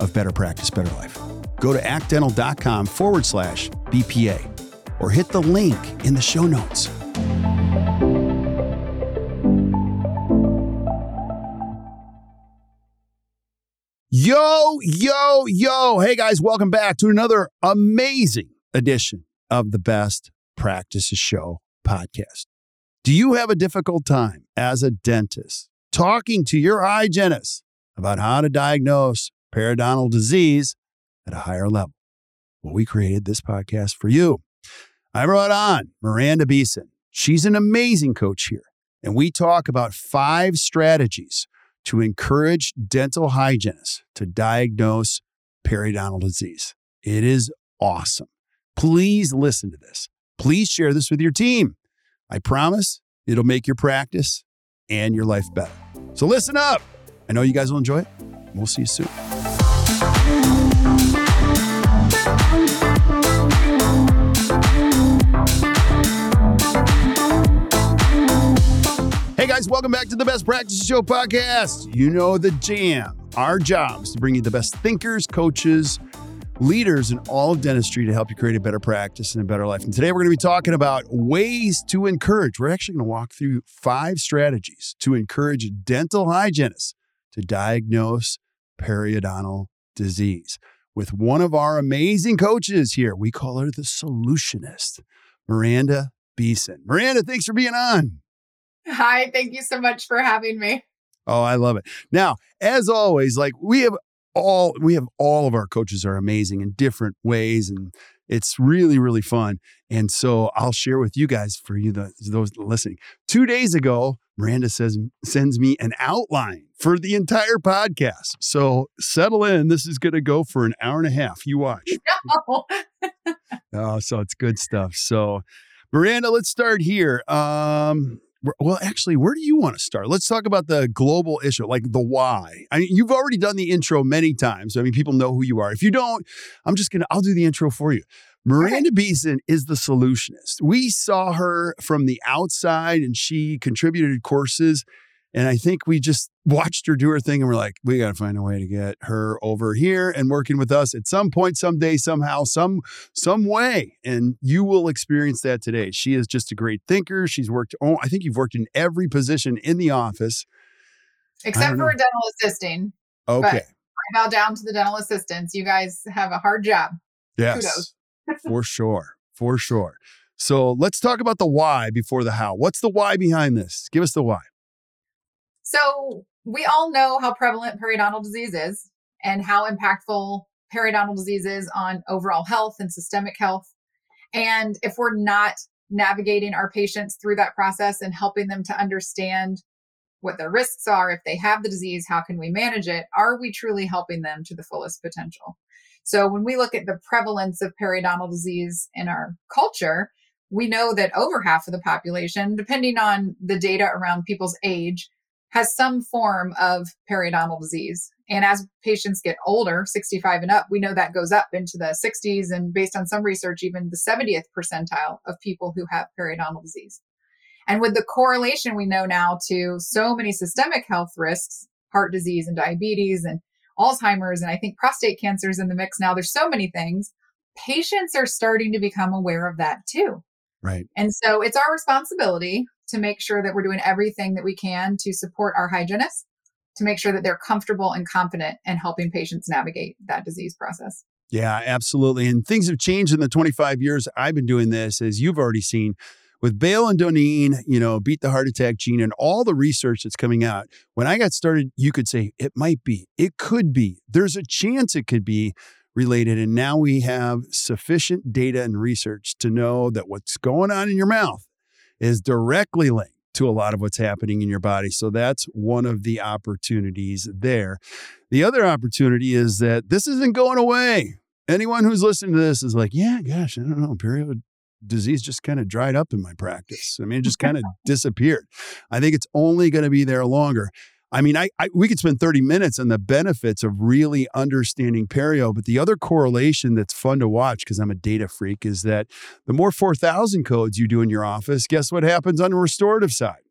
of Better Practice, Better Life. Go to actdental.com forward slash BPA or hit the link in the show notes. Yo, yo, yo. Hey guys, welcome back to another amazing edition of the Best Practices Show podcast. Do you have a difficult time as a dentist talking to your hygienist about how to diagnose periodontal disease at a higher level. Well, we created this podcast for you. I brought on Miranda Beeson. She's an amazing coach here, and we talk about five strategies to encourage dental hygienists to diagnose periodontal disease. It is awesome. Please listen to this. Please share this with your team. I promise it'll make your practice and your life better. So listen up. I know you guys will enjoy it. We'll see you soon. Guys, welcome back to the Best Practices Show podcast. You know the jam. Our job is to bring you the best thinkers, coaches, leaders in all of dentistry to help you create a better practice and a better life. And today we're going to be talking about ways to encourage. We're actually going to walk through five strategies to encourage dental hygienists to diagnose periodontal disease with one of our amazing coaches here. We call her the solutionist, Miranda Beeson. Miranda, thanks for being on. Hi, thank you so much for having me. Oh, I love it. Now, as always, like we have all we have all of our coaches are amazing in different ways and it's really really fun and so i'll share with you guys for you the, those listening two days ago miranda says sends me an outline for the entire podcast so settle in this is going to go for an hour and a half you watch no. oh so it's good stuff so miranda let's start here um well, actually, where do you want to start? Let's talk about the global issue, like the why. I mean, you've already done the intro many times. I mean, people know who you are. If you don't, I'm just going to, I'll do the intro for you. Miranda Beeson is the solutionist. We saw her from the outside and she contributed courses and I think we just watched her do her thing and we're like, we got to find a way to get her over here and working with us at some point, someday, somehow, some some way. And you will experience that today. She is just a great thinker. She's worked, oh, I think you've worked in every position in the office. Except for dental assisting. Okay. I bow down to the dental assistants. You guys have a hard job. Yes. for sure. For sure. So let's talk about the why before the how. What's the why behind this? Give us the why. So we all know how prevalent periodontal disease is and how impactful periodontal disease is on overall health and systemic health. And if we're not navigating our patients through that process and helping them to understand what their risks are, if they have the disease, how can we manage it? Are we truly helping them to the fullest potential? So when we look at the prevalence of periodontal disease in our culture, we know that over half of the population, depending on the data around people's age, has some form of periodontal disease. And as patients get older, 65 and up, we know that goes up into the 60s and based on some research, even the 70th percentile of people who have periodontal disease. And with the correlation we know now to so many systemic health risks, heart disease and diabetes and Alzheimer's, and I think prostate cancer is in the mix now. There's so many things. Patients are starting to become aware of that too. Right. And so it's our responsibility to make sure that we're doing everything that we can to support our hygienists, to make sure that they're comfortable and confident in helping patients navigate that disease process. Yeah, absolutely. And things have changed in the 25 years I've been doing this, as you've already seen with Bale and Doneen, you know, beat the heart attack gene and all the research that's coming out. When I got started, you could say it might be, it could be, there's a chance it could be related. And now we have sufficient data and research to know that what's going on in your mouth is directly linked to a lot of what's happening in your body. So that's one of the opportunities there. The other opportunity is that this isn't going away. Anyone who's listening to this is like, yeah, gosh, I don't know, perio disease just kind of dried up in my practice. I mean, it just kind of disappeared. I think it's only going to be there longer. I mean, I, I, we could spend 30 minutes on the benefits of really understanding perio, but the other correlation that's fun to watch because I'm a data freak is that the more 4,000 codes you do in your office, guess what happens on the restorative side?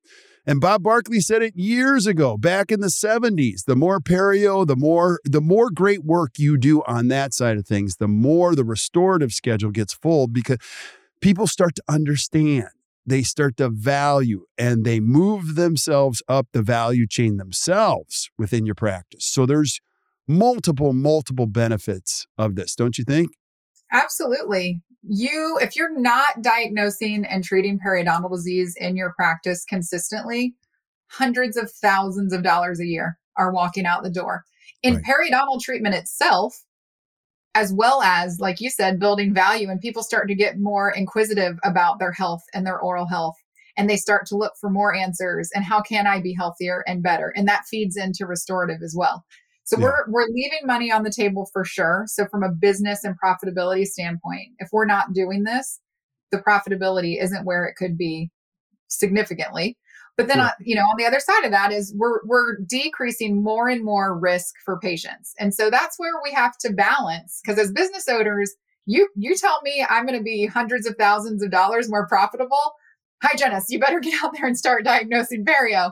And Bob Barkley said it years ago, back in the 70s. The more perio, the more the more great work you do on that side of things, the more the restorative schedule gets full because people start to understand they start to value and they move themselves up the value chain themselves within your practice. So there's multiple, multiple benefits of this, don't you think? Absolutely. You, if you're not diagnosing and treating periodontal disease in your practice consistently, hundreds of thousands of dollars a year are walking out the door. In right. periodontal treatment itself, as well as, like you said, building value. And people start to get more inquisitive about their health and their oral health. And they start to look for more answers and how can I be healthier and better? And that feeds into restorative as well. So yeah. we're we're leaving money on the table for sure. So from a business and profitability standpoint, if we're not doing this, the profitability isn't where it could be significantly. But then, uh, you know, on the other side of that is we're we're decreasing more and more risk for patients, and so that's where we have to balance. Because as business owners, you you tell me I'm going to be hundreds of thousands of dollars more profitable. Hygienists, you better get out there and start diagnosing perio.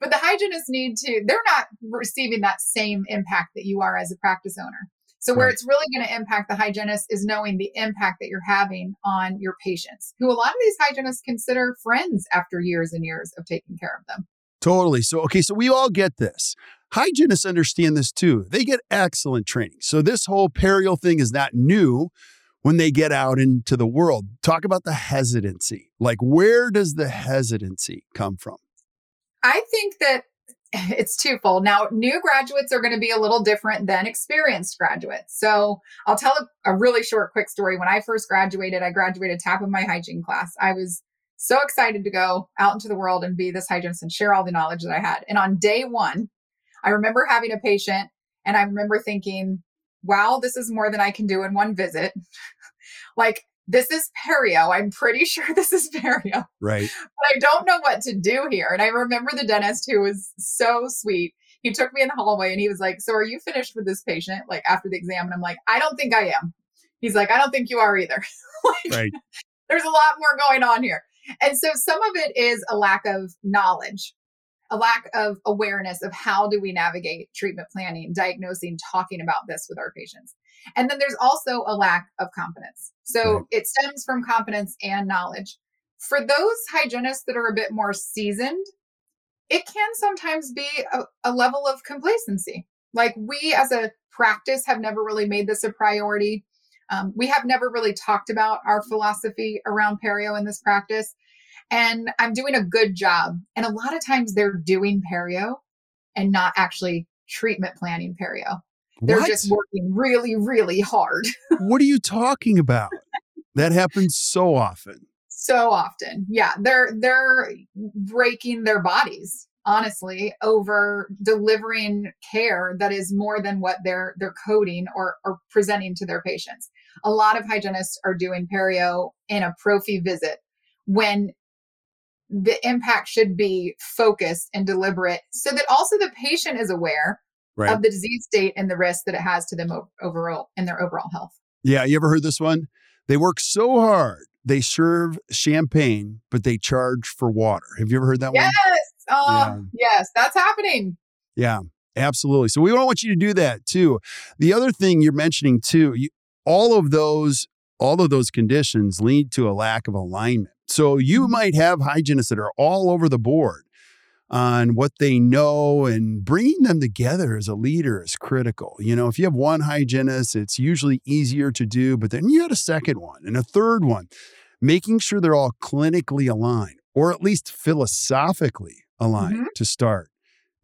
But the hygienists need to; they're not receiving that same impact that you are as a practice owner. So where right. it's really going to impact the hygienist is knowing the impact that you're having on your patients, who a lot of these hygienists consider friends after years and years of taking care of them. Totally. So okay, so we all get this. Hygienists understand this too. They get excellent training. So this whole perio thing is not new when they get out into the world. Talk about the hesitancy. Like where does the hesitancy come from? I think that it's twofold. Now, new graduates are going to be a little different than experienced graduates. So I'll tell a, a, really short, quick story. When I first graduated, I graduated top of my hygiene class. I was so excited to go out into the world and be this hygienist and share all the knowledge that I had. And on day one, I remember having a patient and I remember thinking, wow, this is more than I can do in one visit. like this is perio. I'm pretty sure this is perio. Right. But I don't know what to do here. And I remember the dentist who was so sweet. He took me in the hallway and he was like, So are you finished with this patient? Like after the exam. And I'm like, I don't think I am. He's like, I don't think you are either. like, right. There's a lot more going on here. And so some of it is a lack of knowledge a lack of awareness of how do we navigate treatment planning, diagnosing, talking about this with our patients. And then there's also a lack of competence. So right. it stems from competence and knowledge. For those hygienists that are a bit more seasoned, it can sometimes be a, a level of complacency. Like we as a practice have never really made this a priority. Um, we have never really talked about our philosophy around perio in this practice and I'm doing a good job. And a lot of times they're doing perio and not actually treatment planning perio. They're what? just working really, really hard. what are you talking about? That happens so often. So often. Yeah. They're they're breaking their bodies, honestly, over delivering care that is more than what they're they're coding or, or presenting to their patients. A lot of hygienists are doing perio in a prophy visit when the impact should be focused and deliberate so that also the patient is aware right. of the disease state and the risk that it has to them overall in their overall health. Yeah, you ever heard this one? They work so hard. They serve champagne, but they charge for water. Have you ever heard that yes. one? Uh, yeah. Yes, that's happening. Yeah, absolutely. So we don't want you to do that too. The other thing you're mentioning too, you, all of those, all of those conditions lead to a lack of alignment. So you mm-hmm. might have hygienists that are all over the board, on what they know and bringing them together as a leader is critical. You know, if you have one hygienist, it's usually easier to do, but then you had a second one and a third one, making sure they're all clinically aligned or at least philosophically aligned mm-hmm. to start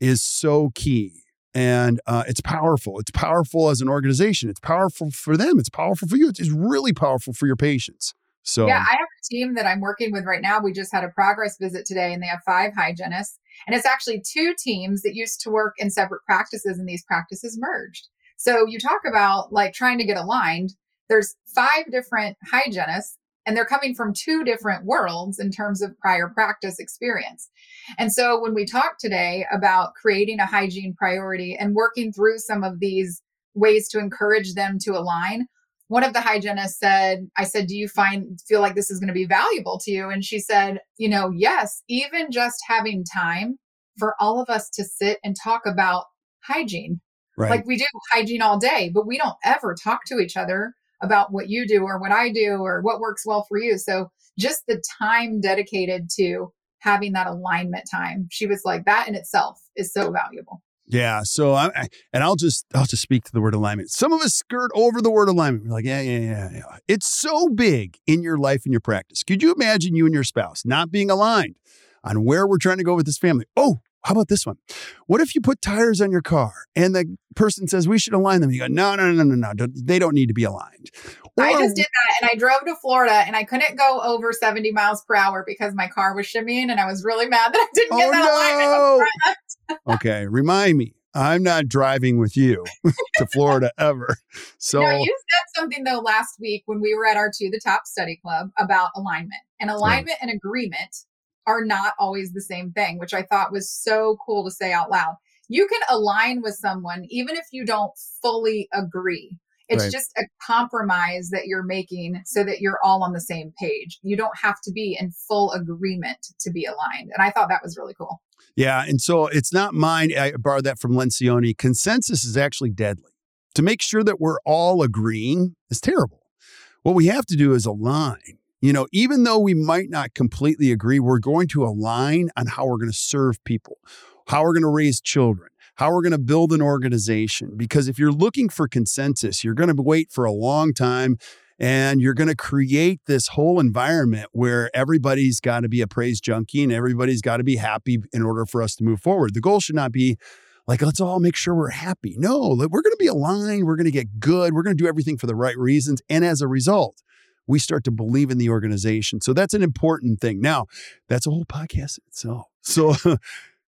is so key. And uh, it's powerful. It's powerful as an organization. It's powerful for them. It's powerful for you. It's really powerful for your patients. So yeah, I have team that I'm working with right now. We just had a progress visit today, and they have five hygienists. And it's actually two teams that used to work in separate practices, and these practices merged. So you talk about like trying to get aligned. There's five different hygienists, and they're coming from two different worlds in terms of prior practice experience. And so when we talk today about creating a hygiene priority and working through some of these ways to encourage them to align, one of the hygienists said, I said, Do you find feel like this is going to be valuable to you? And she said, You know, yes, even just having time for all of us to sit and talk about hygiene. Right. Like we do hygiene all day, but we don't ever talk to each other about what you do or what I do or what works well for you. So just the time dedicated to having that alignment time, she was like, that in itself is so valuable. Yeah. So I, and I'll just I'll just speak to the word alignment. Some of us skirt over the word alignment. We're like, yeah, yeah, yeah, yeah. It's so big in your life and your practice. Could you imagine you and your spouse not being aligned on where we're trying to go with this family? Oh, how about this one? What if you put tires on your car and the person says we should align them? You go, no, no, no, no, no. They don't need to be aligned. Or, I just did that and I drove to Florida and I couldn't go over 70 miles per hour because my car was shimmying and I was really mad that I didn't get oh, that alignment. okay, remind me. I'm not driving with you to Florida ever. So no, you said something though last week when we were at our To the Top Study Club about alignment. And alignment right. and agreement are not always the same thing, which I thought was so cool to say out loud. You can align with someone even if you don't fully agree. It's right. just a compromise that you're making so that you're all on the same page. You don't have to be in full agreement to be aligned. And I thought that was really cool. Yeah. And so it's not mine. I borrowed that from Lencioni. Consensus is actually deadly. To make sure that we're all agreeing is terrible. What we have to do is align. You know, even though we might not completely agree, we're going to align on how we're going to serve people, how we're going to raise children, how we're going to build an organization. Because if you're looking for consensus, you're going to wait for a long time and you're going to create this whole environment where everybody's got to be a praise junkie and everybody's got to be happy in order for us to move forward. The goal should not be like, let's all make sure we're happy. No, we're going to be aligned. We're going to get good. We're going to do everything for the right reasons. And as a result, we start to believe in the organization. So that's an important thing. Now, that's a whole podcast itself. So,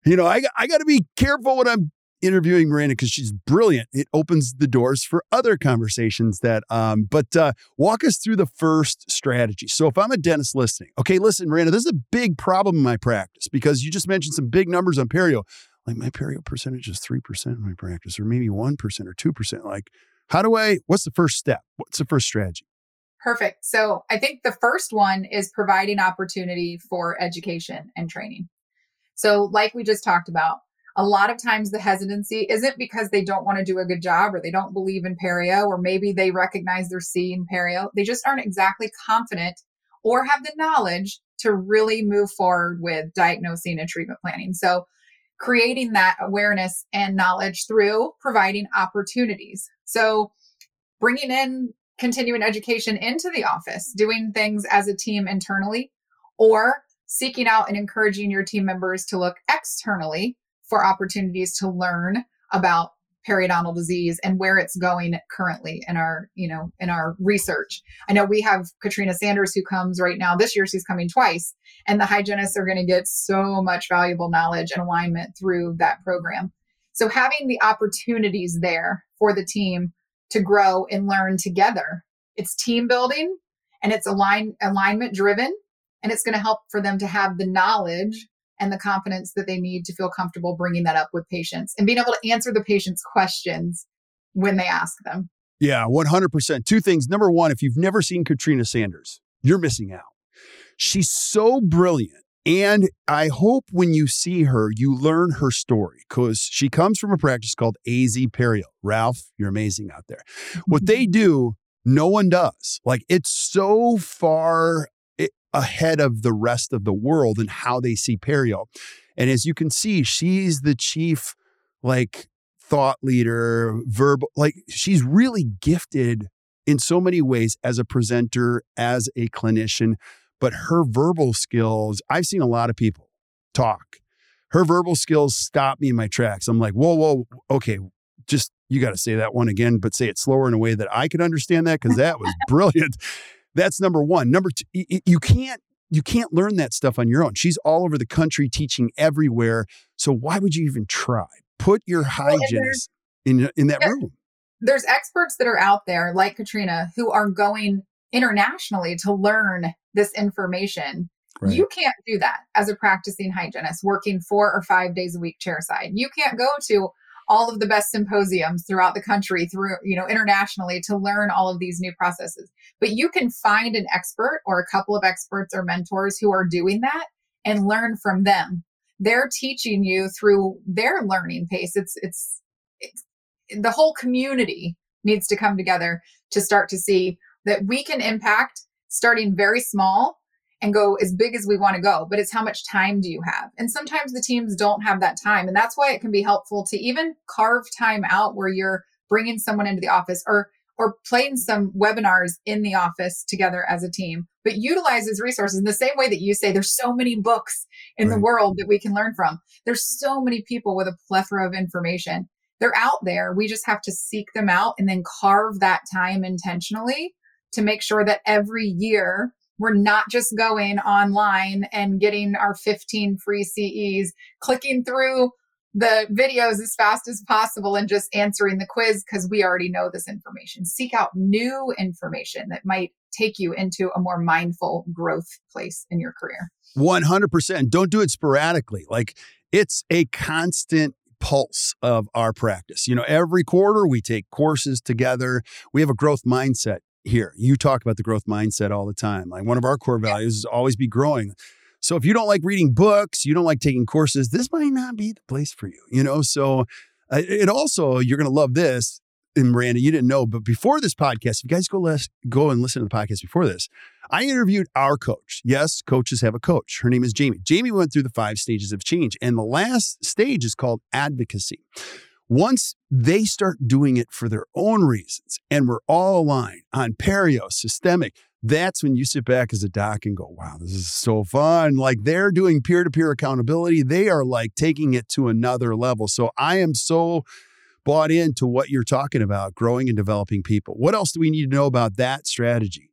you know, I, I got to be careful when I'm interviewing Miranda because she's brilliant. It opens the doors for other conversations that, um, but uh, walk us through the first strategy. So if I'm a dentist listening, okay, listen, Miranda, this is a big problem in my practice because you just mentioned some big numbers on perio. Like my perio percentage is 3% in my practice, or maybe 1% or 2%. Like, how do I, what's the first step? What's the first strategy? Perfect. So I think the first one is providing opportunity for education and training. So, like we just talked about, a lot of times the hesitancy isn't because they don't want to do a good job or they don't believe in perio or maybe they recognize their C in perio. They just aren't exactly confident or have the knowledge to really move forward with diagnosing and treatment planning. So, creating that awareness and knowledge through providing opportunities. So, bringing in continuing education into the office, doing things as a team internally, or seeking out and encouraging your team members to look externally for opportunities to learn about periodontal disease and where it's going currently in our you know in our research. I know we have katrina sanders who comes right now. This year she's coming twice and the hygienists are going to get so much valuable knowledge and alignment through that program. So having the opportunities there for the team to grow and learn together. It's team building and it's align, alignment driven. And it's going to help for them to have the knowledge and the confidence that they need to feel comfortable bringing that up with patients and being able to answer the patient's questions when they ask them. Yeah, 100%. Two things. Number one, if you've never seen Katrina Sanders, you're missing out. She's so brilliant and I hope when you see her, you learn her story because she comes from a practice called AZ Perio. Ralph, you're amazing out there. What they mm-hmm. do, no one does. Like it's so far ahead of the rest of the world and how they see perio. And as you can see, she's the chief, like, thought leader, verbal, like, she's really gifted in so many ways as a presenter, as a clinician. But her verbal skills, I've seen a lot of people talk. Her verbal skills stop me in my tracks. I'm like, whoa, whoa, okay, just you got to say that one again, but say it slower in a way that I could understand that because that was brilliant. That's number one. Number two, you can't you can't learn that stuff on your own. She's all over the country teaching everywhere. So why would you even try? Put your hygienist in in that room. There's experts that are out there like Katrina who are going internationally to learn this information. Right. You can't do that as a practicing hygienist working 4 or 5 days a week chairside. You can't go to all of the best symposiums throughout the country through you know internationally to learn all of these new processes but you can find an expert or a couple of experts or mentors who are doing that and learn from them they're teaching you through their learning pace it's it's, it's the whole community needs to come together to start to see that we can impact starting very small and go as big as we want to go, but it's how much time do you have? And sometimes the teams don't have that time. And that's why it can be helpful to even carve time out where you're bringing someone into the office or or playing some webinars in the office together as a team, but utilize these resources in the same way that you say there's so many books in right. the world that we can learn from. There's so many people with a plethora of information. They're out there. We just have to seek them out and then carve that time intentionally to make sure that every year we're not just going online and getting our 15 free CEs, clicking through the videos as fast as possible and just answering the quiz because we already know this information. Seek out new information that might take you into a more mindful growth place in your career. 100%. Don't do it sporadically. Like it's a constant pulse of our practice. You know, every quarter we take courses together. We have a growth mindset here. You talk about the growth mindset all the time. Like one of our core values is always be growing. So if you don't like reading books, you don't like taking courses, this might not be the place for you, you know? So it also, you're going to love this. And Miranda, you didn't know, but before this podcast, if you guys go les- go and listen to the podcast before this, I interviewed our coach. Yes, coaches have a coach. Her name is Jamie. Jamie went through the five stages of change, and the last stage is called advocacy. Once they start doing it for their own reasons and we're all aligned on perio, systemic, that's when you sit back as a doc and go, wow, this is so fun. Like they're doing peer to peer accountability. They are like taking it to another level. So I am so bought into what you're talking about, growing and developing people. What else do we need to know about that strategy?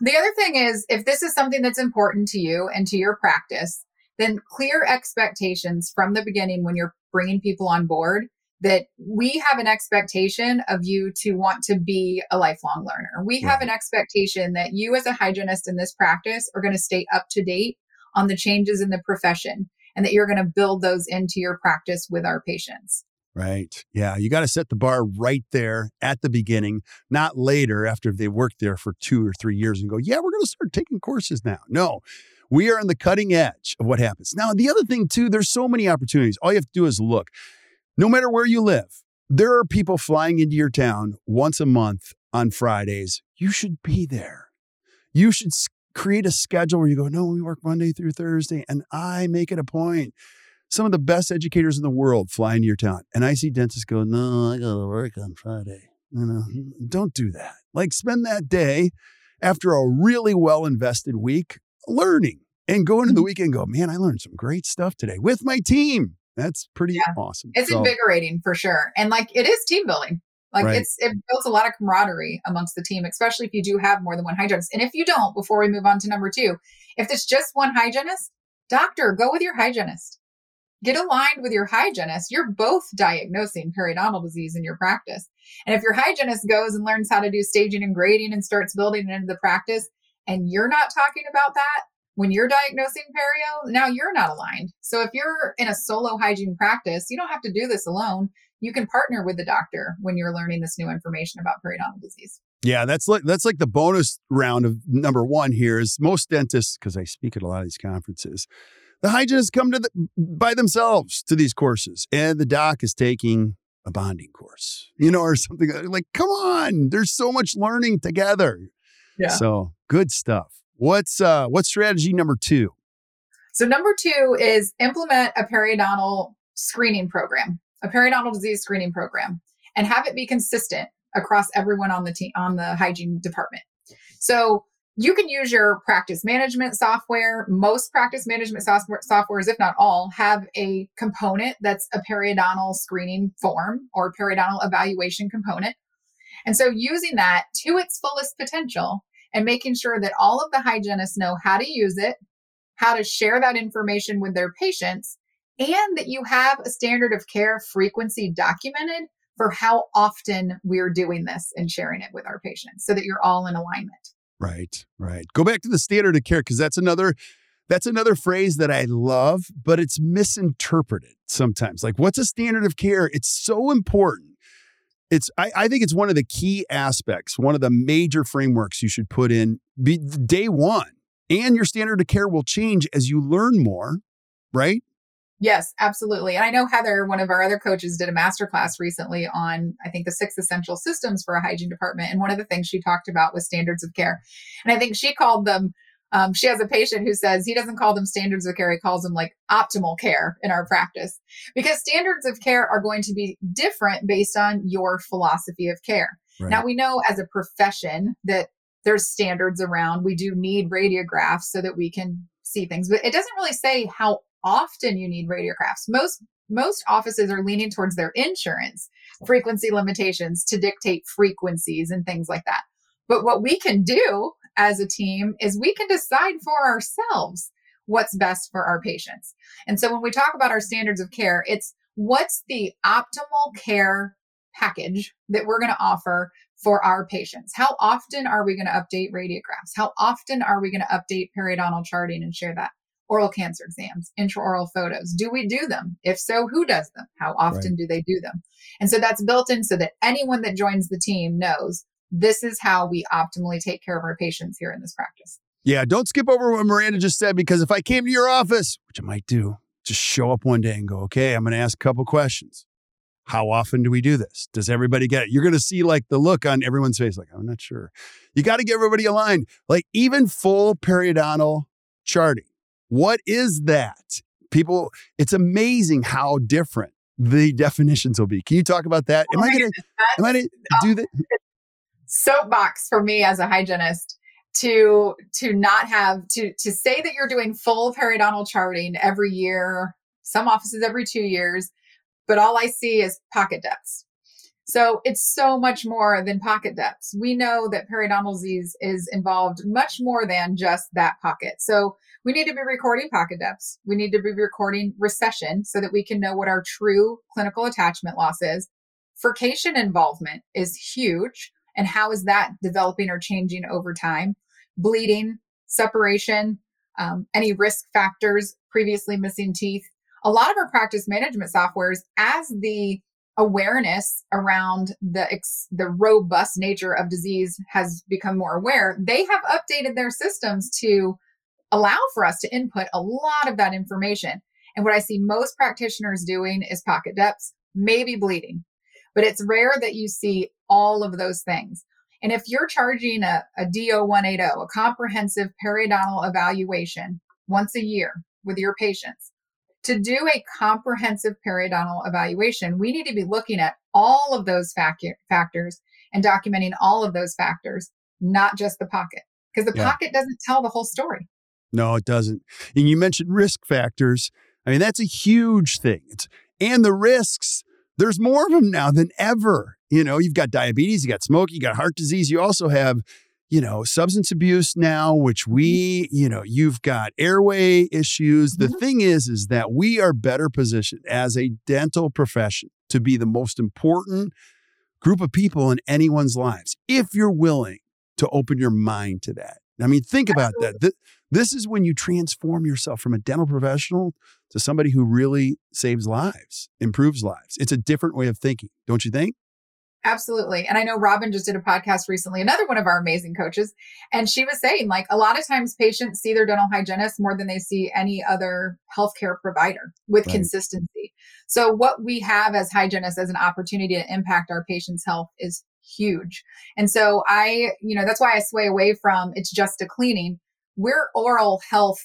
The other thing is if this is something that's important to you and to your practice, then clear expectations from the beginning when you're bringing people on board that we have an expectation of you to want to be a lifelong learner. We right. have an expectation that you, as a hygienist in this practice, are going to stay up to date on the changes in the profession and that you're going to build those into your practice with our patients. Right. Yeah. You got to set the bar right there at the beginning, not later after they've worked there for two or three years and go, yeah, we're going to start taking courses now. No, we are on the cutting edge of what happens. Now, the other thing, too, there's so many opportunities. All you have to do is look. No matter where you live, there are people flying into your town once a month on Fridays. You should be there. You should create a schedule where you go, no, we work Monday through Thursday, and I make it a point. Some of the best educators in the world fly into your town. And I see dentists go, no, I got to work on Friday. You know, don't do that. Like spend that day after a really well invested week learning and go into the mm-hmm. weekend go, man, I learned some great stuff today with my team. That's pretty yeah. awesome. It's so, invigorating for sure. And like it is team building. Like right. it's it builds a lot of camaraderie amongst the team, especially if you do have more than one hygienist. And if you don't, before we move on to number two, if it's just one hygienist, doctor, go with your hygienist. Get aligned with your hygienist. You're both diagnosing periodontal disease in your practice. And if your hygienist goes and learns how to do staging and grading and starts building it into the practice, and you're not talking about that, when you're diagnosing perio, now you're not aligned. So if you're in a solo hygiene practice, you don't have to do this alone. You can partner with the doctor when you're learning this new information about periodontal disease. Yeah, that's like that's like the bonus round of number one here is most dentists, because I speak at a lot of these conferences, the hygienists come to the by themselves to these courses, and the doc is taking a bonding course, you know, or something like, come on, there's so much learning together. Yeah. So good stuff. What's uh what's strategy number two? So number two is implement a periodontal screening program, a periodontal disease screening program, and have it be consistent across everyone on the team on the hygiene department. So you can use your practice management software. Most practice management software softwares, if not all, have a component that's a periodontal screening form or periodontal evaluation component. And so using that to its fullest potential and making sure that all of the hygienists know how to use it, how to share that information with their patients, and that you have a standard of care frequency documented for how often we're doing this and sharing it with our patients so that you're all in alignment. Right, right. Go back to the standard of care because that's another that's another phrase that I love, but it's misinterpreted sometimes. Like, what's a standard of care? It's so important. It's I, I think it's one of the key aspects, one of the major frameworks you should put in be day one. And your standard of care will change as you learn more, right? Yes, absolutely. And I know Heather, one of our other coaches, did a masterclass recently on, I think, the six essential systems for a hygiene department. And one of the things she talked about was standards of care. And I think she called them, um, she has a patient who says he doesn't call them standards of care, he calls them like optimal care in our practice because standards of care are going to be different based on your philosophy of care. Right. Now, we know as a profession that there's standards around, we do need radiographs so that we can see things, but it doesn't really say how often you need radiographs. Most most offices are leaning towards their insurance frequency limitations to dictate frequencies and things like that. But what we can do as a team is we can decide for ourselves what's best for our patients. And so when we talk about our standards of care, it's what's the optimal care package that we're going to offer for our patients. How often are we going to update radiographs? How often are we going to update periodontal charting and share that? oral cancer exams, intraoral photos. Do we do them? If so, who does them? How often right. do they do them? And so that's built in so that anyone that joins the team knows this is how we optimally take care of our patients here in this practice. Yeah, don't skip over what Miranda just said because if I came to your office, which I might do, just show up one day and go, okay, I'm going to ask a couple questions. How often do we do this? Does everybody get it? You're going to see like the look on everyone's face, like, I'm not sure. You got to get everybody aligned. Like even full periodontal charting what is that? People, it's amazing how different the definitions will be. Can you talk about that? Am oh I going to I going to do that? Soapbox for me as a hygienist to to not have to to say that you're doing full periodontal charting every year, some offices every 2 years, but all I see is pocket depths. So it's so much more than pocket depths. We know that periodontal disease is involved much more than just that pocket. So we need to be recording pocket depths. We need to be recording recession so that we can know what our true clinical attachment loss is. Furcation involvement is huge. And how is that developing or changing over time? Bleeding, suppuration, um, any risk factors, previously missing teeth. A lot of our practice management softwares, as the awareness around the ex- the robust nature of disease has become more aware, they have updated their systems to allow for us to input a lot of that information. And what I see most practitioners doing is pocket depths, maybe bleeding, but it's rare that you see all of those things. And if you're charging a, a DO 180, a comprehensive periodontal evaluation once a year with your patients, to do a comprehensive periodontal evaluation, we need to be looking at all of those fac- factors and documenting all of those factors, not just the pocket, because the yeah. pocket doesn't tell the whole story. No, it doesn't. And you mentioned risk factors. I mean, that's a huge thing. It's, and the risks, there's more of them now than ever. You know, you've got diabetes, you got smoke, you got heart disease, you also have, you know, substance abuse now, which we, you know, you've got airway issues. The mm-hmm. thing is, is that we are better positioned as a dental profession to be the most important group of people in anyone's lives if you're willing to open your mind to that. I mean, think about that. This is when you transform yourself from a dental professional to somebody who really saves lives, improves lives. It's a different way of thinking, don't you think? Absolutely. And I know Robin just did a podcast recently, another one of our amazing coaches. And she was saying, like, a lot of times patients see their dental hygienist more than they see any other healthcare provider with right. consistency. So, what we have as hygienists as an opportunity to impact our patients' health is huge. And so, I, you know, that's why I sway away from it's just a cleaning we're oral health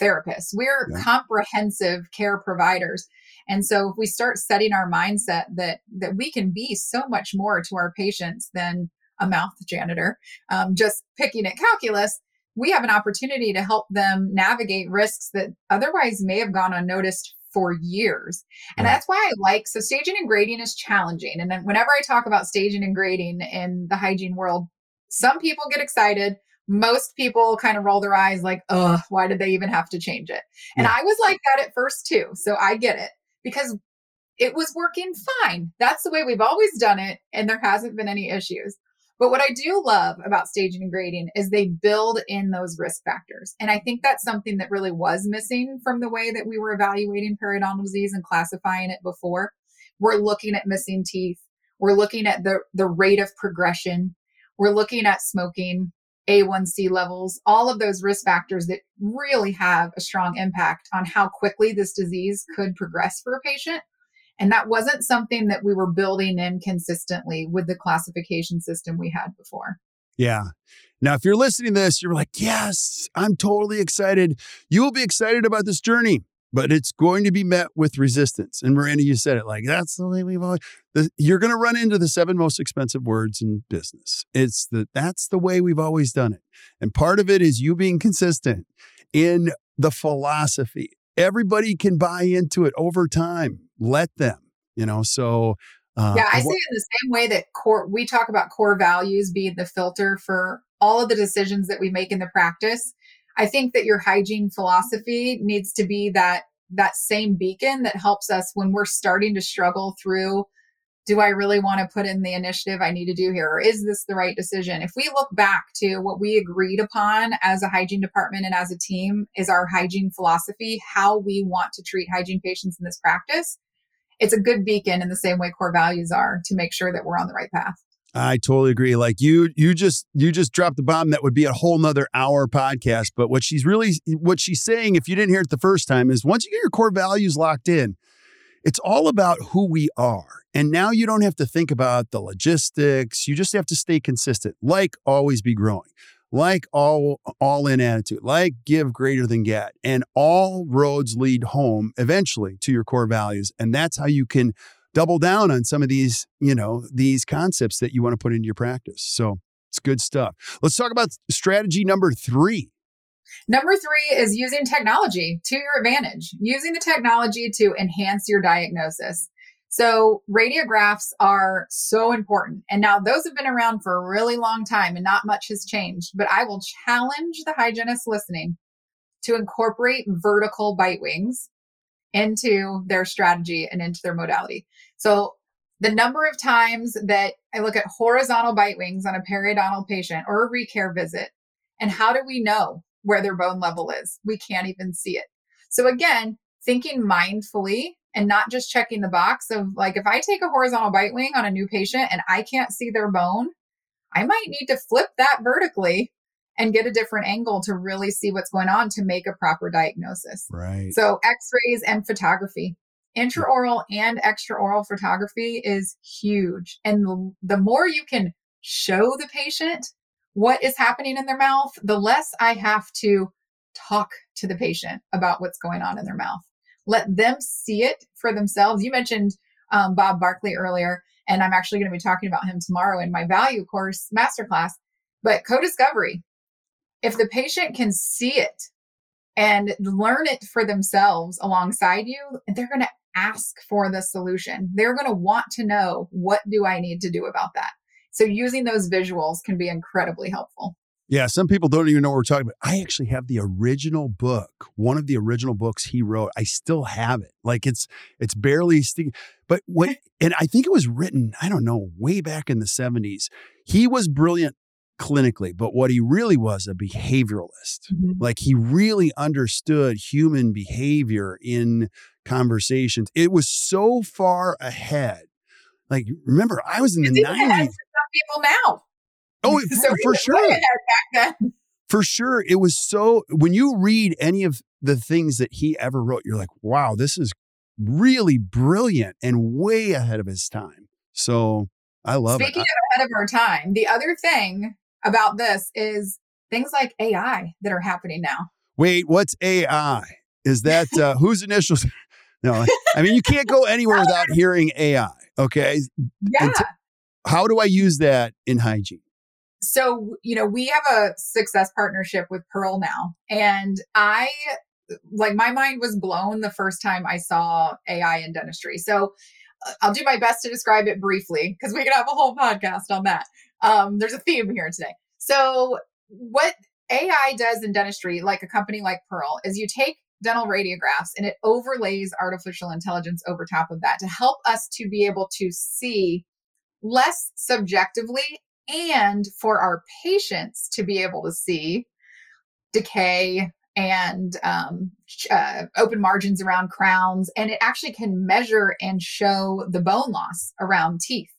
therapists. We're yeah. comprehensive care providers. And so if we start setting our mindset that that we can be so much more to our patients than a mouth janitor, um, just picking at calculus, we have an opportunity to help them navigate risks that otherwise may have gone unnoticed for years. And that's why I like so staging and grading is challenging. And then whenever I talk about staging and grading in the hygiene world, some people get excited. Most people kind of roll their eyes like, oh, why did they even have to change it? And yeah. I was like that at first too. So I get it because it was working fine. That's the way we've always done it. And there hasn't been any issues. But what I do love about staging and grading is they build in those risk factors. And I think that's something that really was missing from the way that we were evaluating periodontal disease and classifying it before. We're looking at missing teeth. We're looking at the, the rate of progression. We're looking at smoking, A1C levels, all of those risk factors that really have a strong impact on how quickly this disease could progress for a patient. And that wasn't something that we were building in consistently with the classification system we had before. Yeah. Now, if you're listening to this, you're like, yes, I'm totally excited. You will be excited about this journey, but it's going to be met with resistance. And Miranda, you said it like that's the way we've always. The, you're going to run into the seven most expensive words in business. It's the that's the way we've always done it, and part of it is you being consistent in the philosophy. Everybody can buy into it over time let them, you know. So uh, yeah, I see it in the same way that core. We talk about core values being the filter for all of the decisions that we make in the practice. I think that your hygiene philosophy needs to be that that same beacon that helps us when we're starting to struggle through do I really want to put in the initiative I need to do here? Or is this the right decision? If we look back to what we agreed upon as a hygiene department and as a team is our hygiene philosophy, how we want to treat hygiene patients in this practice, it's a good beacon in the same way core values are to make sure that we're on the right path. I totally agree. Like you, you just you just dropped the bomb. That would be a whole nother hour podcast. But what she's really what she's saying, if you didn't hear it the first time, is once you get your core values locked in, it's all about who we are. And now you don't have to think about the logistics. You just have to stay consistent, like always be growing like all all in attitude, like give greater than get. And all roads lead home eventually to your core values. And that's how you can double down on some of these, you know, these concepts that you want to put into your practice. So it's good stuff. Let's talk about strategy number three. Number three is using technology to your advantage, using the technology to enhance your diagnosis. So radiographs are so important. And now those have been around for a really long time and not much has changed, but I will challenge the hygienist listening to incorporate vertical bite wings into their strategy and into their modality. So the number of times that I look at horizontal bite wings on a periodontal patient or a recare visit, and how do we know where their bone level is? We can't even see it. So again, thinking mindfully and not just checking the box of like if I take a horizontal bite wing on a new patient and I can't see their bone, I might need to flip that vertically and get a different angle to really see what's going on to make a proper diagnosis. Right. So x-rays and photography. Intraoral and extraoral photography is huge. And the, more you can show the patient what is happening in their mouth, the less I have to talk to the patient about what's going on in their mouth let them see it for themselves. You mentioned um, Bob Barkley earlier, and I'm actually going to be talking about him tomorrow in my value course masterclass. But co discovery, if the patient can see it and learn it for themselves alongside you, they're going to ask for the solution. They're going to want to know what do I need to do about that. So using those visuals can be incredibly helpful. Yeah, some people don't even know what we're talking about. I actually have the original book, one of the original books he wrote. I still have it. Like it's it's barely sticky. But what and I think it was written, I don't know, way back in the 70s. He was brilliant clinically, but what he really was a behavioralist. Mm-hmm. Like he really understood human behavior in conversations. It was so far ahead. Like remember, I was in the 90s. People now. Oh, for, so for sure. For sure. It was so, when you read any of the things that he ever wrote, you're like, wow, this is really brilliant and way ahead of his time. So I love Speaking it. Speaking of ahead of our time, the other thing about this is things like AI that are happening now. Wait, what's AI? Is that uh, whose initials? No, I mean, you can't go anywhere without hearing AI. Okay. Yeah. t- How do I use that in hygiene? so you know we have a success partnership with pearl now and i like my mind was blown the first time i saw ai in dentistry so uh, i'll do my best to describe it briefly because we could have a whole podcast on that um, there's a theme here today so what ai does in dentistry like a company like pearl is you take dental radiographs and it overlays artificial intelligence over top of that to help us to be able to see less subjectively and for our patients to be able to see decay and um, uh, open margins around crowns. And it actually can measure and show the bone loss around teeth.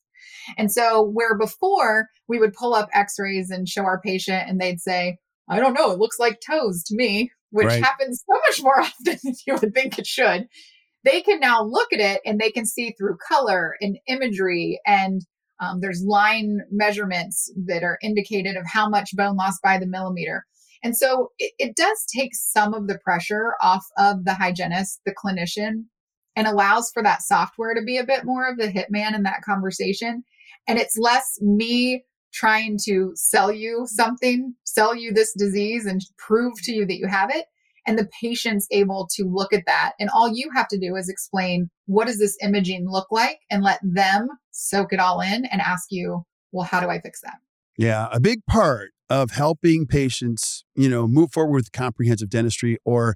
And so, where before we would pull up x rays and show our patient, and they'd say, I don't know, it looks like toes to me, which Right. happens so much more often than you would think it should. They can now look at it and they can see through color and imagery and um, there's line measurements that are indicated of how much bone loss by the millimeter. And so it, it does take some of the pressure off of the hygienist, the clinician, and allows for that software to be a bit more of the hitman in that conversation. And it's less me trying to sell you something, sell you this disease and prove to you that you have it. And the patient's able to look at that. And all you have to do is explain what does this imaging look like and let them soak it all in and ask you, well, how do I fix that? Yeah, a big part of helping patients, you know, move forward with comprehensive dentistry or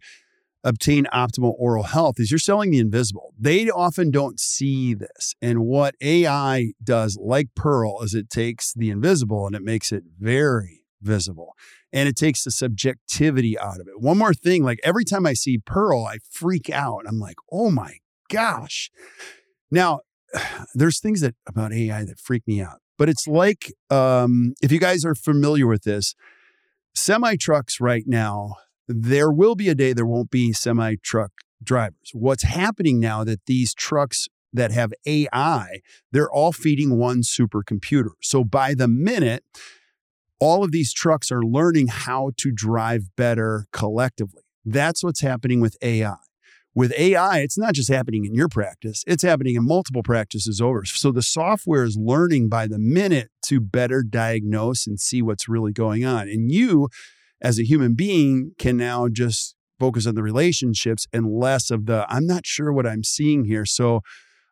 obtain optimal oral health is you're selling the invisible. They often don't see this. And what AI does, like Pearl, is it takes the invisible and it makes it very visible. And it takes the subjectivity out of it. One more thing, like every time I see Pearl, I freak out. I'm like, oh my gosh. Now, there's things that about AI that freak me out. But it's like um, if you guys are familiar with this, semi trucks right now, there will be a day there won't be semi truck drivers. What's happening now that these trucks that have AI, they're all feeding one supercomputer. So by the minute, all of these trucks are learning how to drive better collectively. That's what's happening with AI. With AI, it's not just happening in your practice, it's happening in multiple practices over. So the software is learning by the minute to better diagnose and see what's really going on. And you, as a human being, can now just focus on the relationships and less of the, I'm not sure what I'm seeing here. So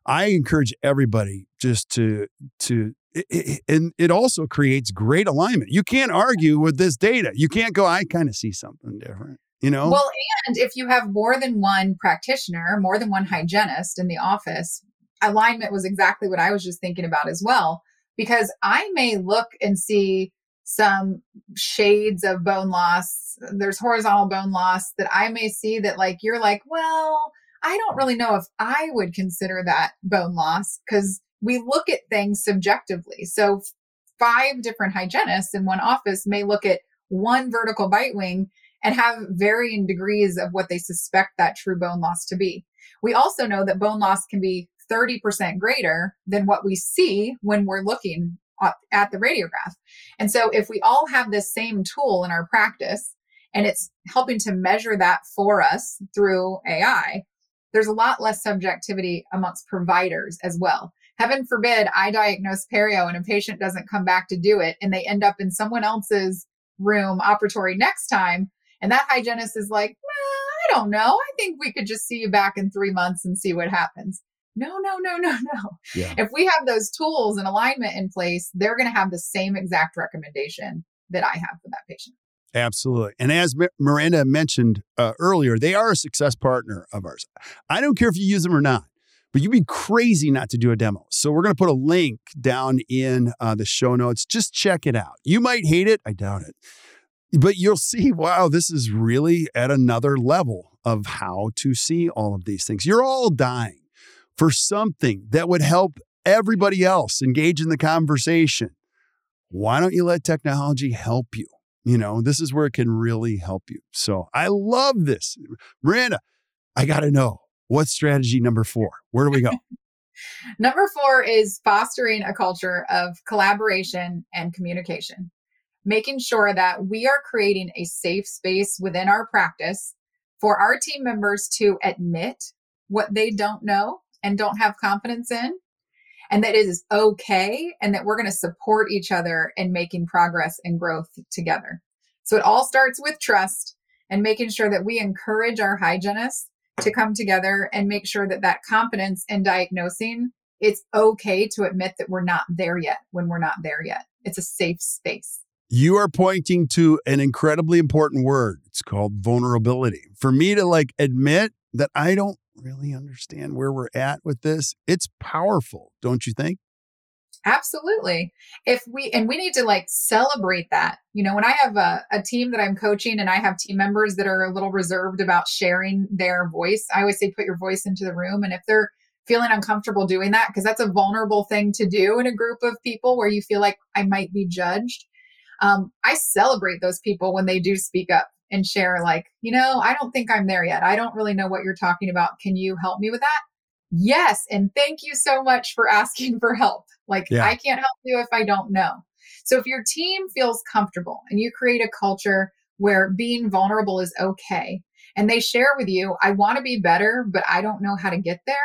I encourage everybody just to, to, it- it- and it also creates great alignment. You can't argue with this data. You can't go, I kind of see something different, you know? Well, and if you have more than one practitioner, more than one hygienist in the office, alignment was exactly what I was just thinking about as well. Because I may look and see some shades of bone loss. There's horizontal bone loss that I may see that, like, you're like, well, I don't really know if I would consider that bone loss because we look at things subjectively. So, five different hygienists in one office may look at one vertical bite wing and have varying degrees of what they suspect that true bone loss to be. We also know that bone loss can be 30% greater than what we see when we're looking at- the radiograph. And so, if we all have this same tool in our practice and it's helping to measure that for us through AI, there's a lot less subjectivity amongst providers as well. Heaven forbid I diagnose perio and a patient doesn't come back to do it and they end up in someone else's room operatory next time. And that hygienist is like, well, I don't know. I think we could just see you back in three months and see what happens. No, no, no, no, no. Yeah. If we have those tools and alignment in place, they're going to have the same exact recommendation that I have for that patient. Absolutely. And as Miranda mentioned uh, earlier, they are a success partner of ours. I don't care if you use them or not, but you'd be crazy not to do a demo. So we're going to put a link down in uh, the show notes. Just check it out. You might hate it. I doubt it. But you'll see, wow, this is really at another level of how to see all of these things. You're all dying for something that would help everybody else engage in the conversation. Why don't you let technology help you? You know, this is where it can really help you. So I love this. Miranda, I got to know what's strategy number four? Where do we go? Number four is fostering a culture of collaboration and communication. making sure that we are creating a safe space within our practice for our team members to admit what they don't know and don't have confidence in and that it is okay and that we're going to support each other in making progress and growth together. So it all starts with trust and making sure that we encourage our hygienists to come together and make sure that that confidence in diagnosing it's okay to admit that we're not there yet when we're not there yet. It's a safe space. You are pointing to an incredibly important word. It's called vulnerability. For me to like admit that I don't really understand where we're at with this, it's powerful, don't you think? Absolutely. If we, and we need to like celebrate that. You know, when I have a, a team that I'm coaching and I have team members that are a little reserved about sharing their voice, I always say, put your voice into the room. And if they're feeling uncomfortable doing that, because that's a vulnerable thing to do in a group of people where you feel like I might be judged, um, I celebrate those people when they do speak up and share, like, you know, I don't think I'm there yet. I don't really know what you're talking about. Can you help me with that? Yes. And thank you so much for asking for help. Like, yeah. I can't help you if I don't know. So, if your team feels comfortable and you create a culture where being vulnerable is okay, and they share with you, I want to be better, but I don't know how to get there.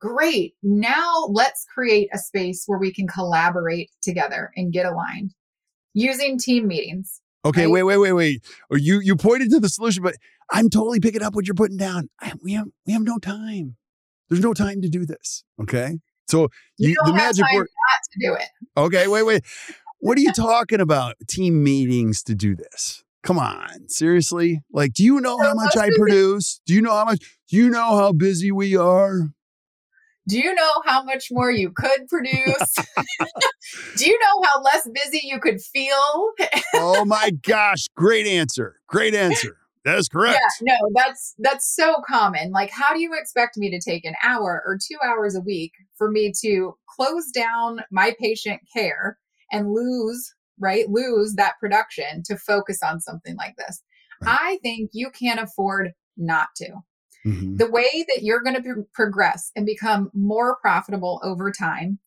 Great. Now let's create a space where we can collaborate together and get aligned using team meetings. Okay, right? wait, wait, wait, wait. Oh, you you pointed to the solution, but I'm totally picking up what you're putting down. I, we have we have no time. There's no time to do this. Okay, so you, you the magic word not to do it. Okay, wait, wait. What are you talking about? Team meetings to do this? Come on, seriously? Like, do you know how much I produce? Do you know how much? Do you know how busy we are? Do you know how much more you could produce? Do you know how less busy you could feel? oh my gosh, great answer. Great answer. That is correct. Yeah, no, that's that's so common. Like how do you expect me to take an hour or 2 hours a week for me to close down my patient care and lose, right? Lose that production to focus on something like this. Right. I think you can't afford not to. Mm-hmm. The way that you're going to progress and become more profitable over time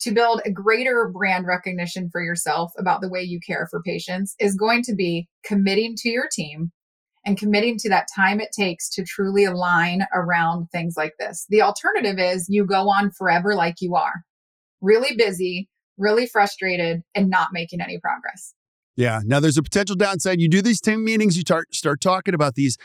to build a greater brand recognition for yourself about the way you care for patients is going to be committing to your team and committing to that time it takes to truly align around things like this. The alternative is you go on forever like you are, really busy, really frustrated, and not making any progress. Yeah. Now there's a potential downside. You do these team meetings, you start start talking about these.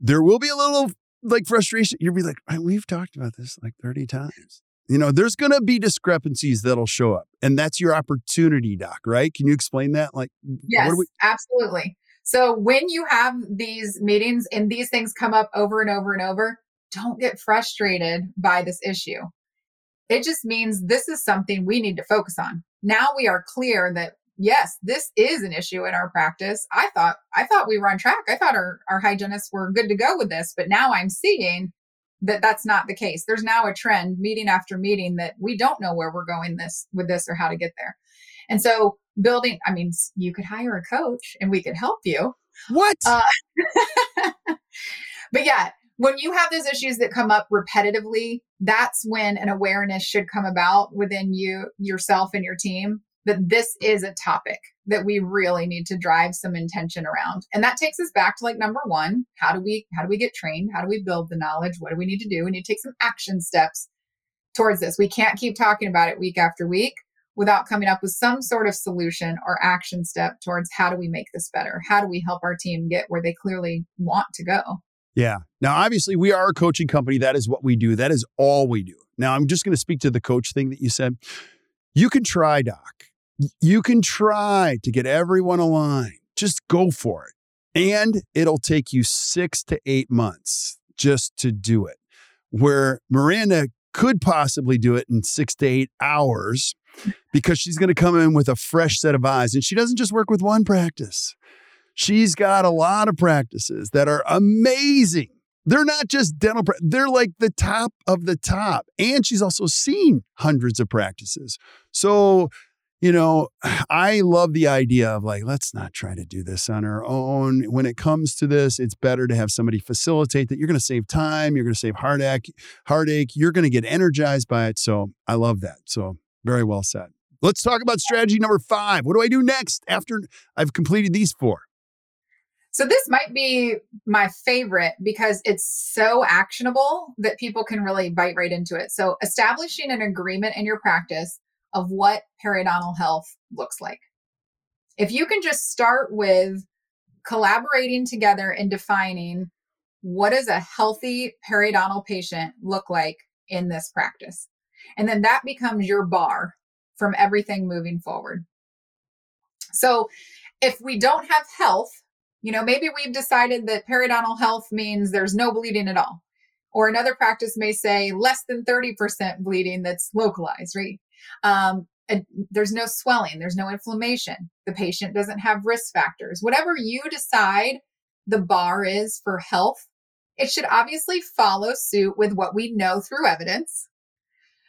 There will be a little like frustration. You'll be like, we've talked about this like 30 times. You know, there's going to be discrepancies that'll show up. And that's your opportunity, Doc, right? Can you explain that? Like, yes, we- absolutely. So when you have these meetings and these things come up over and over and over, don't get frustrated by this issue. It just means this is something we need to focus on. Now we are clear that yes, this is an issue in our practice. I thought I thought we were on track. I thought our, our hygienists were good to go with this, but now I'm seeing that that's not the case. There's now a trend meeting after meeting that we don't know where we're going this with this or how to get there. And so building, I mean, you could hire a coach and we could help you. What? Uh, but yeah, when you have those issues that come up repetitively, that's when an awareness should come about within you, yourself and your team that this is a topic that we really need to drive some intention around. And that takes us back to like number 1, how do we how do we get trained? How do we build the knowledge? What do we need to do? We need to take some action steps towards this. We can't keep talking about it week after week without coming up with some sort of solution or action step towards how do we make this better? How do we help our team get where they clearly want to go? Yeah. Now, obviously, we are a coaching company. That is what we do. That is all we do. Now, I'm just going to speak to the coach thing that you said. You can try, Doc. You can try to get everyone aligned. Just go for it. And it'll take you six to eight months just to do it. Where Miranda could possibly do it in six to eight hours because she's going to come in with a fresh set of eyes. And she doesn't just work with one practice, she's got a lot of practices that are amazing. They're not just dental, they're like the top of the top. And she's also seen hundreds of practices. So you know, I love the idea of like, let's not try to do this on our own. When it comes to this, it's better to have somebody facilitate that. You're going to save time, you're going to save heartache, heartache, you're going to get energized by it. So I love that. So very well said. Let's talk about strategy number five. What do I do next after I've completed these four? So this might be my favorite because it's so actionable that people can really bite right into it. So establishing an agreement in your practice of what periodontal health looks like. If you can just start with collaborating together and defining what does a healthy periodontal patient look like in this practice? And then that becomes your bar from everything moving forward. So if we don't have health, you know, maybe we've decided that periodontal health means there's no bleeding at all. Or another practice may say less than 30% bleeding that's localized, right? Um, there's no swelling, there's no inflammation. The patient doesn't have risk factors. Whatever you decide the bar is for health, it should obviously follow suit with what we know through evidence.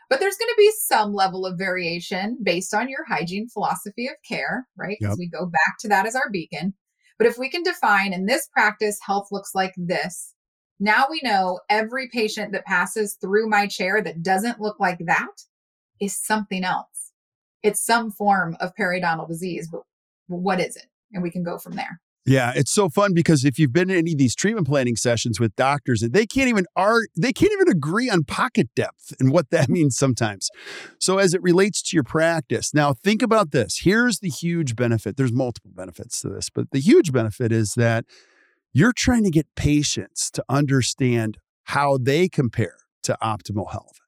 But there's going to be some level of variation based on your hygiene philosophy of care, right? Because yep. we go back to that as our beacon. But if we can define in this practice, health looks like this, now we know every patient that passes through my chair that doesn't look like that is something else. It's some form of periodontal disease, but what is it? And we can go from there. Yeah, it's so fun because if you've been in any of these treatment planning sessions with doctors and they can't even are they can't even agree on pocket depth and what that means sometimes. So as it relates to your practice, now think about this. Here's the huge benefit. There's multiple benefits to this, but the huge benefit is that you're trying to get patients to understand how they compare to optimal health.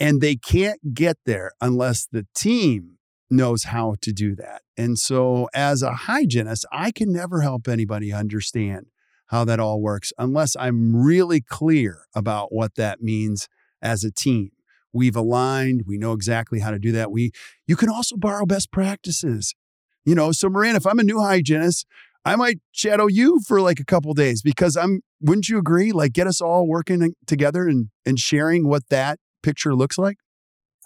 And they can't get there unless the team knows how to do that. And so, as a hygienist, I can never help anybody understand how that all works unless I'm really clear about what that means as a team. We've aligned, we know exactly how to do that. We you can also borrow best practices. You know, so Moran, if I'm a new hygienist, I might shadow you for like a couple days because I'm wouldn't you agree? Like get us all working together and and sharing what that picture looks like?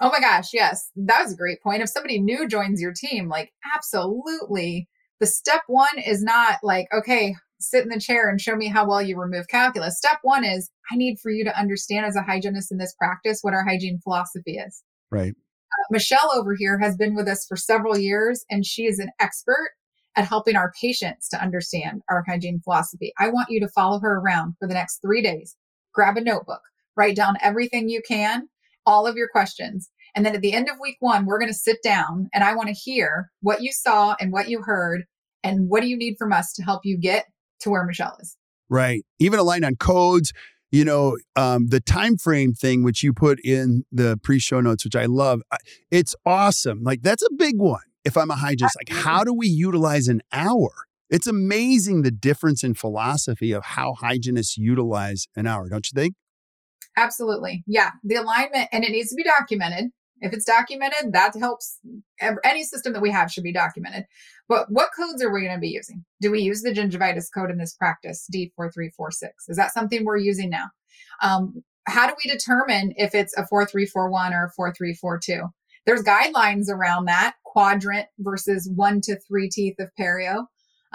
Oh my gosh, yes. That was a great point. If somebody new joins your team, like absolutely. The step one is not like, okay, sit in the chair and show me how well you remove calculus. Step one is I need for you to understand as a hygienist in this practice what our hygiene philosophy is. Right. Uh, Michelle over here has been with us for several years and she is an expert at helping our patients to understand our hygiene philosophy. I want you to follow her around for the next three days. Grab a notebook, write down everything you can all of your questions. And then at the end of week one, we're going to sit down and I want to hear what you saw and what you heard and what do you need from us to help you get to where Michelle is. Right. Even a line on codes, you know, um, the time frame thing which you put in the pre-show notes, which I love. It's awesome. Like that's a big one. If I'm a hygienist, like how do we utilize an hour? It's amazing the difference in philosophy of how hygienists utilize an hour, don't you think? Absolutely. Yeah. The alignment, and it needs to be documented. If it's documented, that helps. Any system that we have should be documented. But what codes are we going to be using? Do we use the gingivitis code in this practice, D4346? Is that something we're using now? Um, how do we determine if it's a 4341 or a 4342? There's guidelines around that quadrant versus one to three teeth of perio.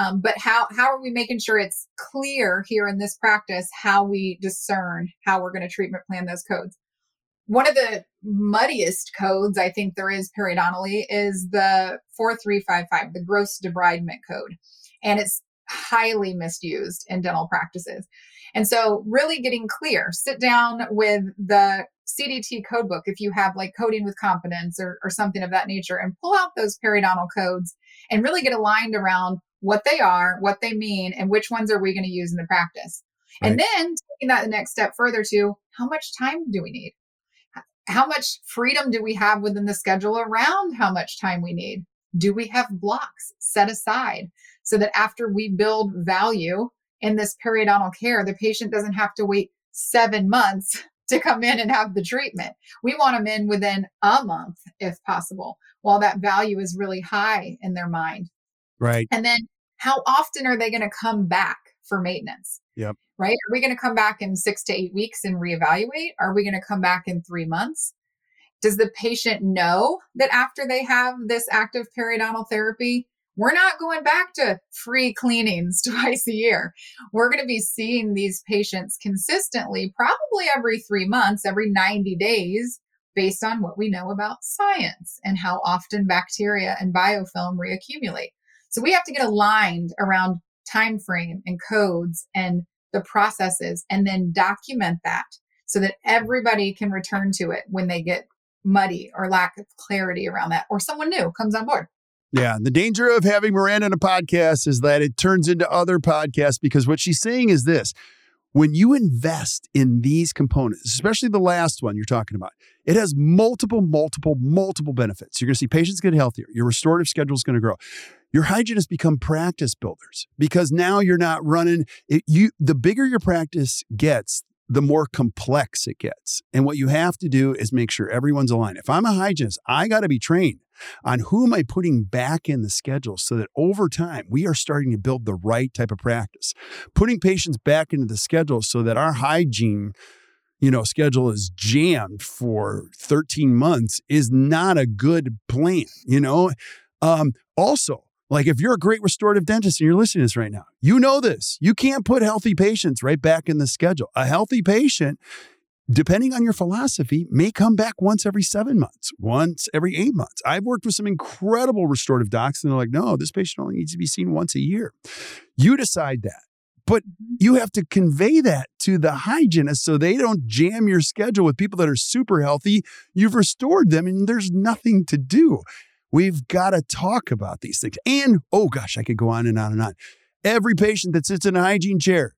Um, but how how are we making sure it's clear here in this practice how we discern how we're going to treatment plan those codes? One of the muddiest codes I think there is periodontally is the 4355, the gross debridement code. And it's highly misused in dental practices. And so, really getting clear, sit down with the CDT codebook if you have like coding with confidence or, or something of that nature and pull out those periodontal codes and really get aligned around what they are, what they mean, and which ones are we going to use in the practice. Right. And then taking that the next step further to how much time do we need? How much freedom do we have within the schedule around how much time we need? Do we have blocks set aside so that after we build value in this periodontal care, the patient doesn't have to wait seven months to come in and have the treatment. We want them in within a month if possible, while that value is really high in their mind. Right. And then how often are they going to come back for maintenance? Yep. Right. Are we going to come back in six to eight weeks and reevaluate? Are we going to come back in three months? Does the patient know that after they have this active periodontal therapy, we're not going back to free cleanings twice a year. We're going to be seeing these patients consistently, probably every three months, every 90 days, based on what we know about science and how often bacteria and biofilm reaccumulate. So we have to get aligned around time frame and codes and the processes and then document that so that everybody can return to it when they get muddy or lack of clarity around that or someone new comes on board. Yeah. The danger of having Miranda in a podcast is that it turns into other podcasts because what she's saying is this when you invest in these components, especially the last one you're talking about, it has multiple, multiple, multiple benefits. You're going to see patients get healthier. Your restorative schedule is going to grow. Your hygienists become practice builders because now you're not running it, you the bigger your practice gets, the more complex it gets. And what you have to do is make sure everyone's aligned. If I'm a hygienist, I got to be trained on who am I putting back in the schedule so that over time we are starting to build the right type of practice. Putting patients back into the schedule so that our hygiene you know, schedule is jammed for 13 months is not a good plan, you know? Um, also, like if you're a great restorative dentist and you're listening to this right now, you know this. You can't put healthy patients right back in the schedule. A healthy patient depending on your philosophy, may come back once every seven months, once every eight months. I've worked with some incredible restorative docs, and they're like, no, this patient only needs to be seen once a year. You decide that. But you have to convey that to the hygienist so they don't jam your schedule with people that are super healthy. You've restored them and there's nothing to do. We've got to talk about these things. And oh gosh, I could go on and on and on. Every patient that sits in a hygiene chair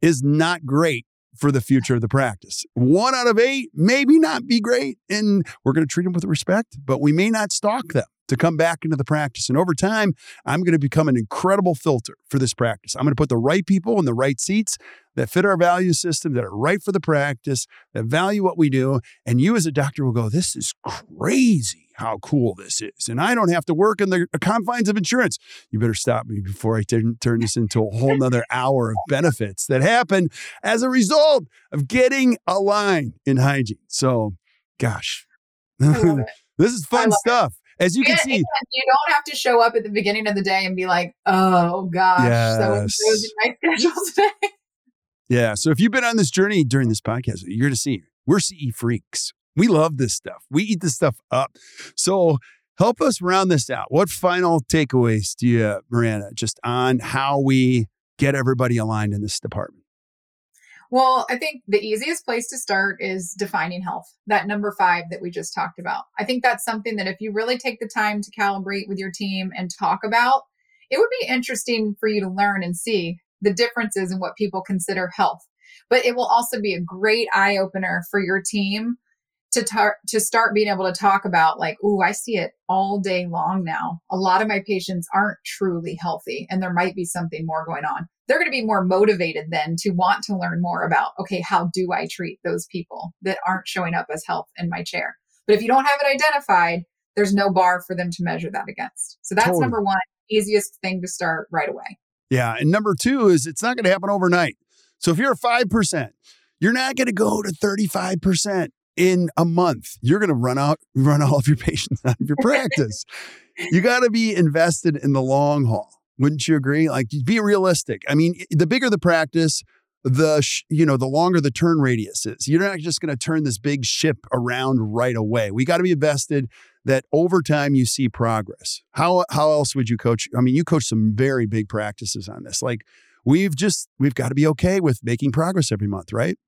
is not great for the future of the practice. One out of eight, maybe not be great. And we're going to treat them with respect, but we may not stalk them to come back into the practice. And over time, I'm going to become an incredible filter for this practice. I'm going to put the right people in the right seats that fit our value system, that are right for the practice, that value what we do. And you as a doctor will go, This is crazy how cool this is. And I don't have to work in the confines of insurance. You better stop me before I turn, turn this into a whole nother hour of benefits that happen as a result of getting aligned in hygiene. So, gosh, this is fun stuff. It. As you can see, you don't have to show up at the beginning of the day and be like, "Oh gosh, yes. so my schedule today." Yeah. So if you've been on this journey during this podcast, you're going to see we're CE freaks. We love this stuff. We eat this stuff up. So help us round this out. What final takeaways do you, Miranda, just on how we get everybody aligned in this department? Well, I think the easiest place to start is defining health, that number five that we just talked about. I think that's something that if you really take the time to calibrate with your team and talk about, it would be interesting for you to learn and see the differences in what people consider health. But it will also be a great eye opener for your team to tar- to start being able to talk about like oh i see it all day long now a lot of my patients aren't truly healthy and there might be something more going on they're going to be more motivated then to want to learn more about okay how do i treat those people that aren't showing up as health in my chair but if you don't have it identified there's no bar for them to measure that against so that's totally. number one easiest thing to start right away yeah and number two is it's not going to happen overnight so if you're a 5% you're not going to go to 35% in a month, you're going to run out, run all of your patients out of your practice. you got to be invested in the long haul. Wouldn't you agree? Like, be realistic. I mean, the bigger the practice, the sh- you know the longer the turn radius is. You're not just going to turn this big ship around right away. We got to be invested that over time you see progress. How how else would you coach? I mean, you coach some very big practices on this. Like we've just we've got to be okay with making progress every month, right?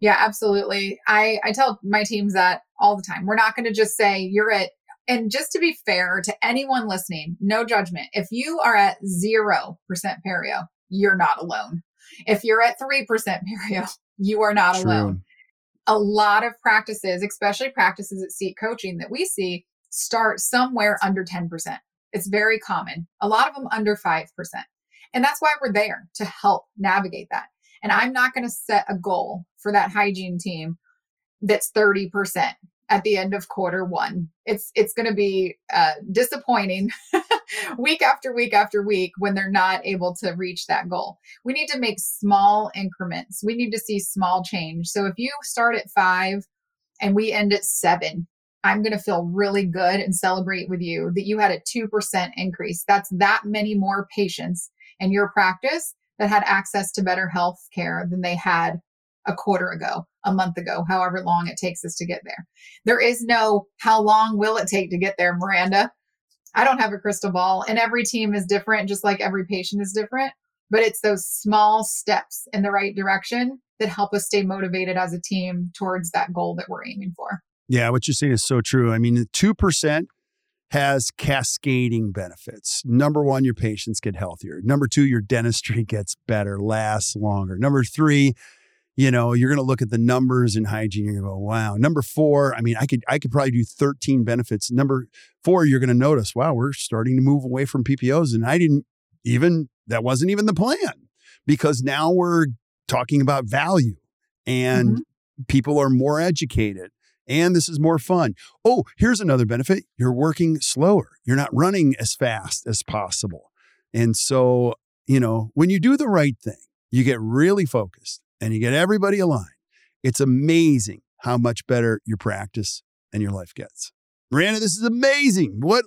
Yeah, absolutely. I, I tell my teams that all the time. We're not going to just say you're at, and just to be fair to anyone listening, no judgment. If you are at 0% perio, you're not alone. If you're at 3% perio, you are not True. alone. A lot of practices, especially practices at ACT coaching that we see, start somewhere under 10%. It's very common. A lot of them under 5%. And that's why we're there to help navigate that. And I'm not going to set a goal for that hygiene team that's 30% at the end of quarter one. It's it's going to be uh, disappointing week after week after week when they're not able to reach that goal. We need to make small increments. We need to see small change. So if you start at five and we end at seven, I'm going to feel really good and celebrate with you that you had a 2% increase. That's that many more patients in your practice that had access to better health care than they had a quarter ago, a month ago, however long it takes us to get there. There is no how long will it take to get there, Miranda. I don't have a crystal ball, and every team is different, just like every patient is different. But it's those small steps in the right direction that help us stay motivated as a team towards that goal that we're aiming for. Yeah, what you're saying is so true. I mean, 2% has cascading benefits. Number one, your patients get healthier. Number two, your dentistry gets better, lasts longer. Number three, you know, you're going to look at the numbers in hygiene. You're going to go, wow. Number four, I mean, I could I could probably do 13 benefits. Number four, you're going to notice, wow, we're starting to move away from PPOs, and I didn't even that wasn't even the plan because now we're talking about value and mm-hmm. people are more educated and this is more fun. Oh, here's another benefit you're working slower, you're not running as fast as possible. And so, you know, when you do the right thing, you get really focused and you get everybody aligned. It's amazing how much better your practice and your life gets. Miranda, this is amazing. What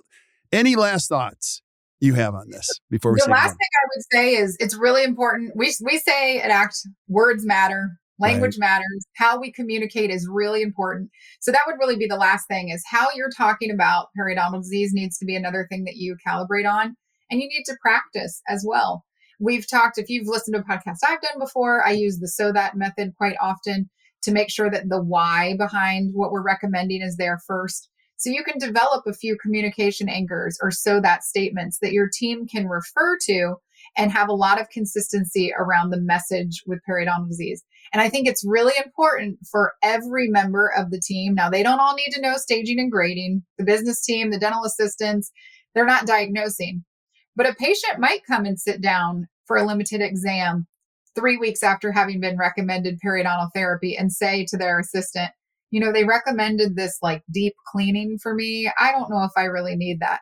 any last thoughts you have on this before we the last thing I would say is it's really important. We we say at ACT words matter, Language right. matters. How we communicate is really important. So that would really be the last thing is how you're talking about periodontal disease needs to be another thing that you calibrate on. And you need to practice as well. We've talked, if you've listened to a podcast I've done before, I use the so that method quite often to make sure that the why behind what we're recommending is there first. So you can develop a few communication anchors or so that statements that your team can refer to and have a lot of consistency around the message with periodontal disease. And I think it's really important for every member of the team. Now, they don't all need to know staging and grading. The business team, the dental assistants, they're not diagnosing. But a patient might come and sit down for a limited exam three weeks after having been recommended periodontal therapy and say to their assistant, you know, they recommended this like deep cleaning for me. I don't know if I really need that.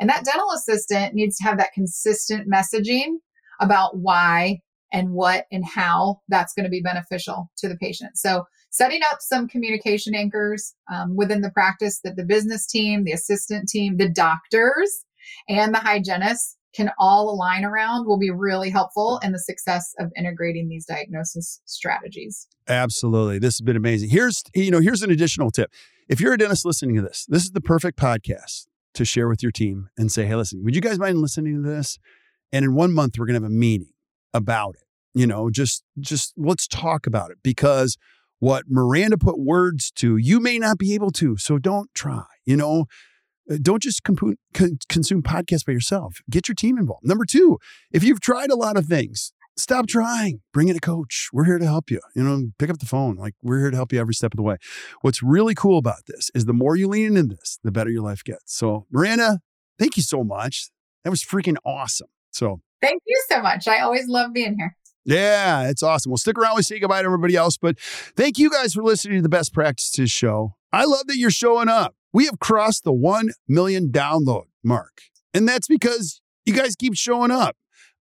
And that dental assistant needs to have that consistent messaging about why and what and how that's going to be beneficial to the patient. So, setting up some communication anchors um, within the practice that the business team, the assistant team, the doctors, and the hygienists can all align around will be really helpful in the success of integrating these diagnosis strategies. Absolutely. This has been amazing. Here's, you know, here's an additional tip. If you're a dentist listening to this, this is the perfect podcast to share with your team and say, hey, listen, would you guys mind listening to this? And in one month, we're going to have a meeting about it. You know, just just let's talk about it because what Miranda put words to, you may not be able to. So don't try. You know, don't just con- consume podcasts by yourself. Get your team involved. Number two, if you've tried a lot of things, stop trying. Bring in a coach. We're here to help you. You know, pick up the phone. Like we're here to help you every step of the way. What's really cool about this is the more you lean into this, the better your life gets. So, Miranda, thank you so much. That was freaking awesome. So, thank you so much. I always love being here. Yeah, it's awesome. We'll stick around. We say goodbye to everybody else, but thank you guys for listening to the Best Practices Show. I love that you're showing up. We have crossed the 1 million download mark, and that's because you guys keep showing up.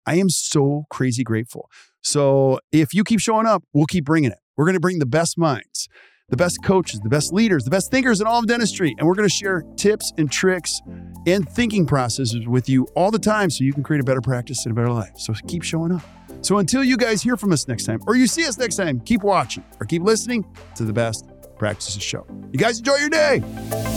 I am so crazy grateful. So if you keep showing up, we'll keep bringing it. We're going to bring the best minds, the best coaches, the best leaders, the best thinkers in all of dentistry. And we're going to share tips and tricks and thinking processes with you all the time so you can create a better practice and a better life. So keep showing up. So until you guys hear from us next time or you see us next time, keep watching or keep listening to the best practices show. You guys enjoy your day.